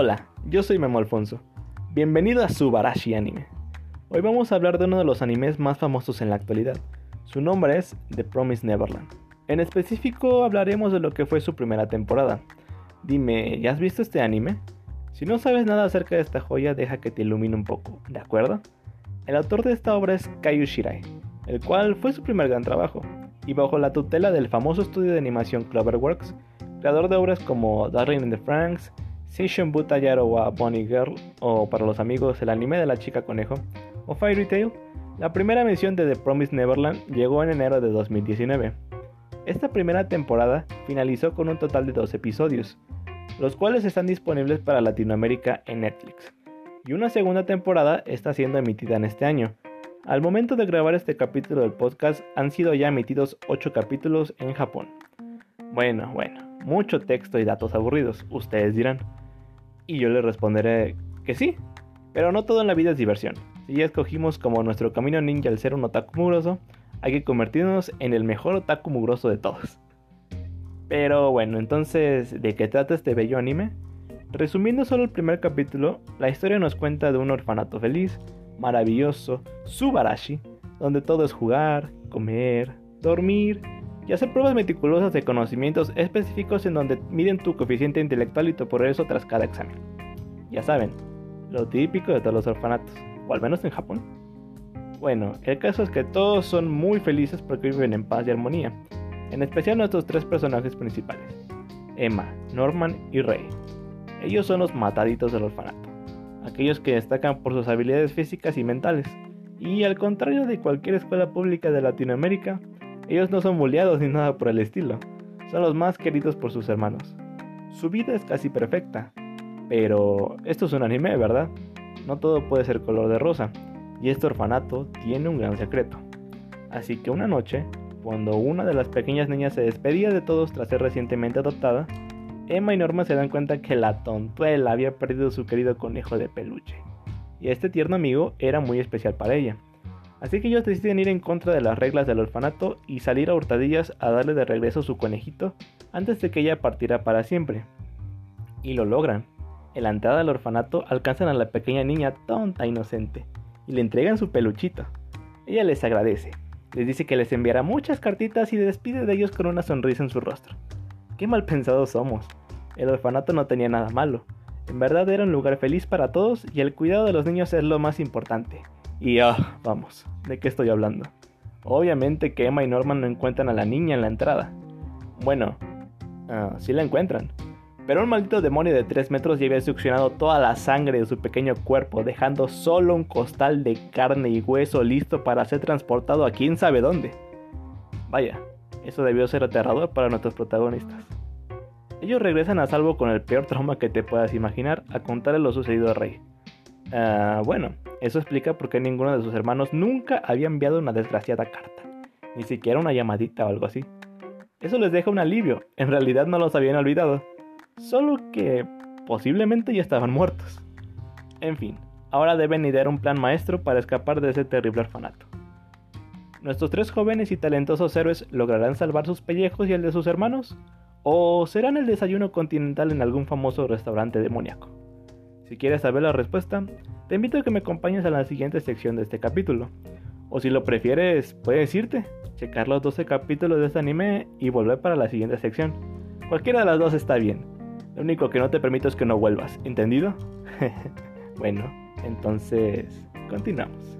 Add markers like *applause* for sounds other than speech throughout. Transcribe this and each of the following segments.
Hola, yo soy Memo Alfonso. Bienvenido a Subarashi Anime. Hoy vamos a hablar de uno de los animes más famosos en la actualidad. Su nombre es The Promised Neverland. En específico hablaremos de lo que fue su primera temporada. Dime, ¿ya has visto este anime? Si no sabes nada acerca de esta joya, deja que te ilumine un poco, ¿de acuerdo? El autor de esta obra es Kayu Shirai, el cual fue su primer gran trabajo, y bajo la tutela del famoso estudio de animación Cloverworks, creador de obras como Darling in the Franks, Seishun Buta wa Bonnie Girl, o para los amigos el anime de la chica conejo, o Fairy Tail, la primera misión de The Promised Neverland llegó en enero de 2019. Esta primera temporada finalizó con un total de dos episodios, los cuales están disponibles para Latinoamérica en Netflix, y una segunda temporada está siendo emitida en este año. Al momento de grabar este capítulo del podcast han sido ya emitidos 8 capítulos en Japón. Bueno, bueno, mucho texto y datos aburridos, ustedes dirán. Y yo les responderé que sí, pero no todo en la vida es diversión. Si ya escogimos como nuestro camino ninja el ser un otaku mugroso, hay que convertirnos en el mejor otaku mugroso de todos. Pero bueno, entonces, ¿de qué trata este bello anime? Resumiendo solo el primer capítulo, la historia nos cuenta de un orfanato feliz, maravilloso, Subarashi, donde todo es jugar, comer, dormir y hacer pruebas meticulosas de conocimientos específicos en donde miden tu coeficiente intelectual y tu progreso tras cada examen. Ya saben, lo típico de todos los orfanatos, o al menos en Japón. Bueno, el caso es que todos son muy felices porque viven en paz y armonía, en especial nuestros tres personajes principales, Emma, Norman y Rey. Ellos son los mataditos del orfanato, aquellos que destacan por sus habilidades físicas y mentales, y al contrario de cualquier escuela pública de Latinoamérica, ellos no son bulleados ni nada por el estilo, son los más queridos por sus hermanos. Su vida es casi perfecta, pero esto es un anime, ¿verdad? No todo puede ser color de rosa, y este orfanato tiene un gran secreto. Así que una noche, cuando una de las pequeñas niñas se despedía de todos tras ser recientemente adoptada, Emma y Norma se dan cuenta que la tontuela había perdido su querido conejo de peluche, y este tierno amigo era muy especial para ella. Así que ellos deciden ir en contra de las reglas del orfanato y salir a hurtadillas a darle de regreso su conejito antes de que ella partiera para siempre. Y lo logran. En la entrada del orfanato alcanzan a la pequeña niña tonta e inocente y le entregan su peluchito. Ella les agradece, les dice que les enviará muchas cartitas y despide de ellos con una sonrisa en su rostro. Qué mal pensados somos. El orfanato no tenía nada malo. En verdad era un lugar feliz para todos y el cuidado de los niños es lo más importante. Y ah, vamos, ¿de qué estoy hablando? Obviamente que Emma y Norman no encuentran a la niña en la entrada. Bueno, uh, sí la encuentran. Pero un maldito demonio de 3 metros ya había succionado toda la sangre de su pequeño cuerpo, dejando solo un costal de carne y hueso listo para ser transportado a quién sabe dónde. Vaya, eso debió ser aterrador para nuestros protagonistas. Ellos regresan a salvo con el peor trauma que te puedas imaginar a contarle lo sucedido a Rey. Ah, bueno, eso explica por qué ninguno de sus hermanos nunca había enviado una desgraciada carta, ni siquiera una llamadita o algo así. Eso les deja un alivio, en realidad no los habían olvidado, solo que posiblemente ya estaban muertos. En fin, ahora deben idear un plan maestro para escapar de ese terrible orfanato. ¿Nuestros tres jóvenes y talentosos héroes lograrán salvar sus pellejos y el de sus hermanos? ¿O serán el desayuno continental en algún famoso restaurante demoníaco? Si quieres saber la respuesta, te invito a que me acompañes a la siguiente sección de este capítulo. O si lo prefieres, puedes irte, checar los 12 capítulos de este anime y volver para la siguiente sección. Cualquiera de las dos está bien. Lo único que no te permito es que no vuelvas, ¿entendido? *laughs* bueno, entonces, continuamos.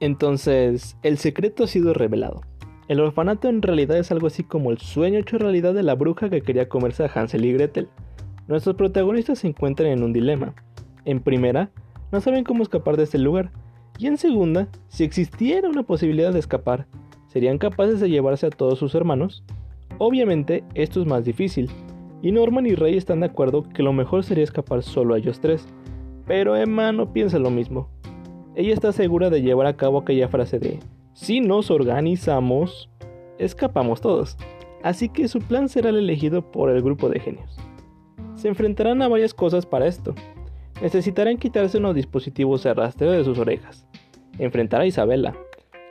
Entonces, el secreto ha sido revelado. El orfanato en realidad es algo así como el sueño hecho realidad de la bruja que quería comerse a Hansel y Gretel. Nuestros protagonistas se encuentran en un dilema. En primera, no saben cómo escapar de este lugar. Y en segunda, si existiera una posibilidad de escapar, ¿serían capaces de llevarse a todos sus hermanos? Obviamente, esto es más difícil. Y Norman y Rey están de acuerdo que lo mejor sería escapar solo a ellos tres. Pero Emma no piensa lo mismo. Ella está segura de llevar a cabo aquella frase de, si nos organizamos, escapamos todos. Así que su plan será el elegido por el grupo de genios. Se enfrentarán a varias cosas para esto. Necesitarán quitarse unos dispositivos de rastreo de sus orejas, enfrentar a Isabela,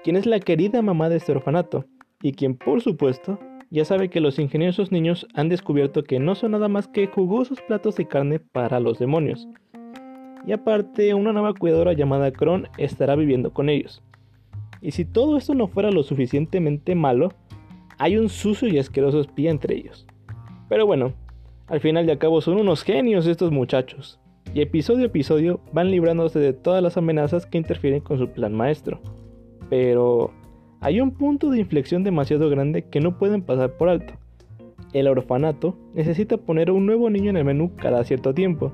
quien es la querida mamá de este orfanato, y quien por supuesto ya sabe que los ingeniosos niños han descubierto que no son nada más que jugosos platos de carne para los demonios. Y aparte, una nueva cuidadora llamada Kron estará viviendo con ellos. Y si todo esto no fuera lo suficientemente malo, hay un sucio y asqueroso espía entre ellos. Pero bueno, al final de cabo son unos genios estos muchachos, y episodio a episodio van librándose de todas las amenazas que interfieren con su plan maestro. Pero hay un punto de inflexión demasiado grande que no pueden pasar por alto. El orfanato necesita poner un nuevo niño en el menú cada cierto tiempo,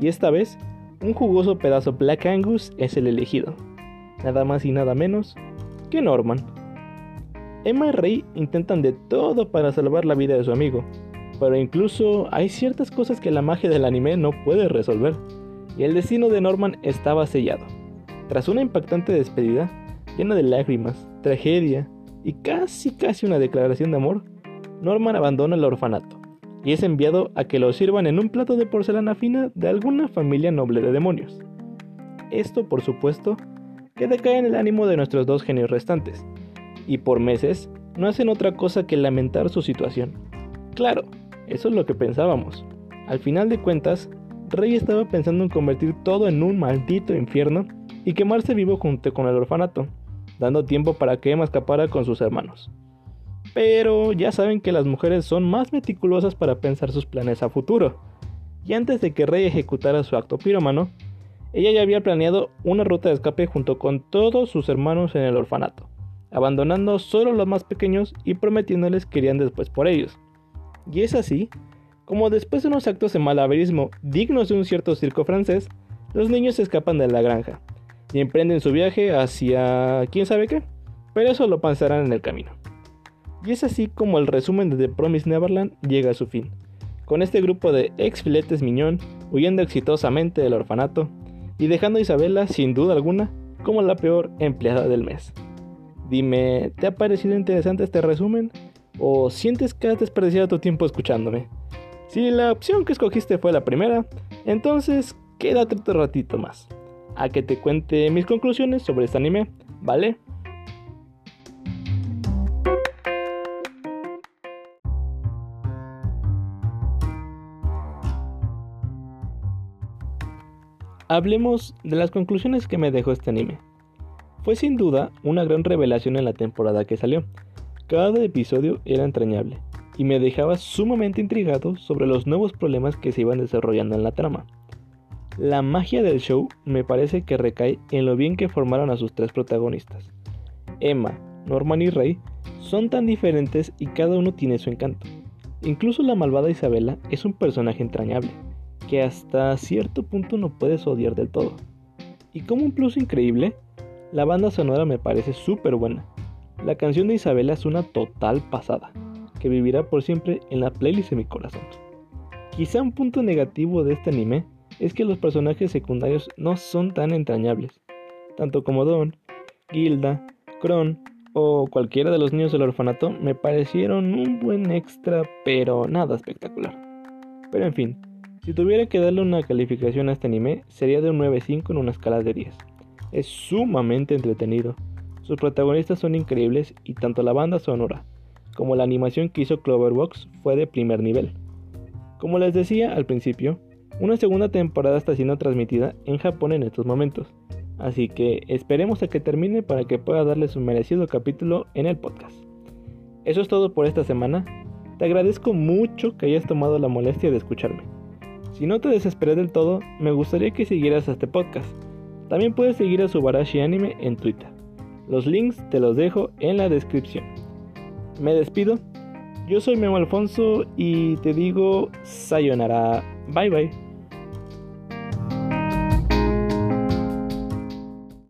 y esta vez, un jugoso pedazo Black Angus es el elegido. Nada más y nada menos que Norman. Emma y Rey intentan de todo para salvar la vida de su amigo, pero incluso hay ciertas cosas que la magia del anime no puede resolver, y el destino de Norman estaba sellado. Tras una impactante despedida, llena de lágrimas, tragedia y casi casi una declaración de amor, Norman abandona el orfanato y es enviado a que lo sirvan en un plato de porcelana fina de alguna familia noble de demonios. Esto, por supuesto, que decae en el ánimo de nuestros dos genios restantes, y por meses no hacen otra cosa que lamentar su situación. Claro, eso es lo que pensábamos. Al final de cuentas, Rey estaba pensando en convertir todo en un maldito infierno y quemarse vivo junto con el orfanato, dando tiempo para que Emma escapara con sus hermanos. Pero ya saben que las mujeres son más meticulosas para pensar sus planes a futuro, y antes de que Rey ejecutara su acto pirómano, ella ya había planeado una ruta de escape junto con todos sus hermanos en el orfanato, abandonando solo los más pequeños y prometiéndoles que irían después por ellos. Y es así, como después de unos actos de malabarismo dignos de un cierto circo francés, los niños escapan de la granja, y emprenden su viaje hacia quién sabe qué, pero eso lo pasarán en el camino. Y es así como el resumen de The Promise Neverland llega a su fin, con este grupo de ex filetes miñón huyendo exitosamente del orfanato y dejando a Isabela sin duda alguna como la peor empleada del mes. Dime, ¿te ha parecido interesante este resumen? ¿O sientes que has desperdiciado tu tiempo escuchándome? Si la opción que escogiste fue la primera, entonces quédate otro ratito más a que te cuente mis conclusiones sobre este anime, ¿vale? Hablemos de las conclusiones que me dejó este anime. Fue sin duda una gran revelación en la temporada que salió. Cada episodio era entrañable y me dejaba sumamente intrigado sobre los nuevos problemas que se iban desarrollando en la trama. La magia del show me parece que recae en lo bien que formaron a sus tres protagonistas. Emma, Norman y Rey son tan diferentes y cada uno tiene su encanto. Incluso la malvada Isabela es un personaje entrañable, que hasta cierto punto no puedes odiar del todo. Y como un plus increíble, la banda sonora me parece súper buena. La canción de Isabela es una total pasada, que vivirá por siempre en la playlist de mi corazón. Quizá un punto negativo de este anime es que los personajes secundarios no son tan entrañables, tanto como Don, Gilda, Kron o cualquiera de los niños del orfanato me parecieron un buen extra, pero nada espectacular. Pero en fin, si tuviera que darle una calificación a este anime, sería de un 9.5 en una escala de 10. Es sumamente entretenido, sus protagonistas son increíbles y tanto la banda sonora como la animación que hizo Cloverbox fue de primer nivel. Como les decía al principio, una segunda temporada está siendo transmitida en Japón en estos momentos, así que esperemos a que termine para que pueda darles un merecido capítulo en el podcast. Eso es todo por esta semana. Te agradezco mucho que hayas tomado la molestia de escucharme. Si no te desesperé del todo, me gustaría que siguieras a este podcast. También puedes seguir a Subarashi Anime en Twitter. Los links te los dejo en la descripción. Me despido. Yo soy Memo Alfonso y te digo sayonara. Bye bye.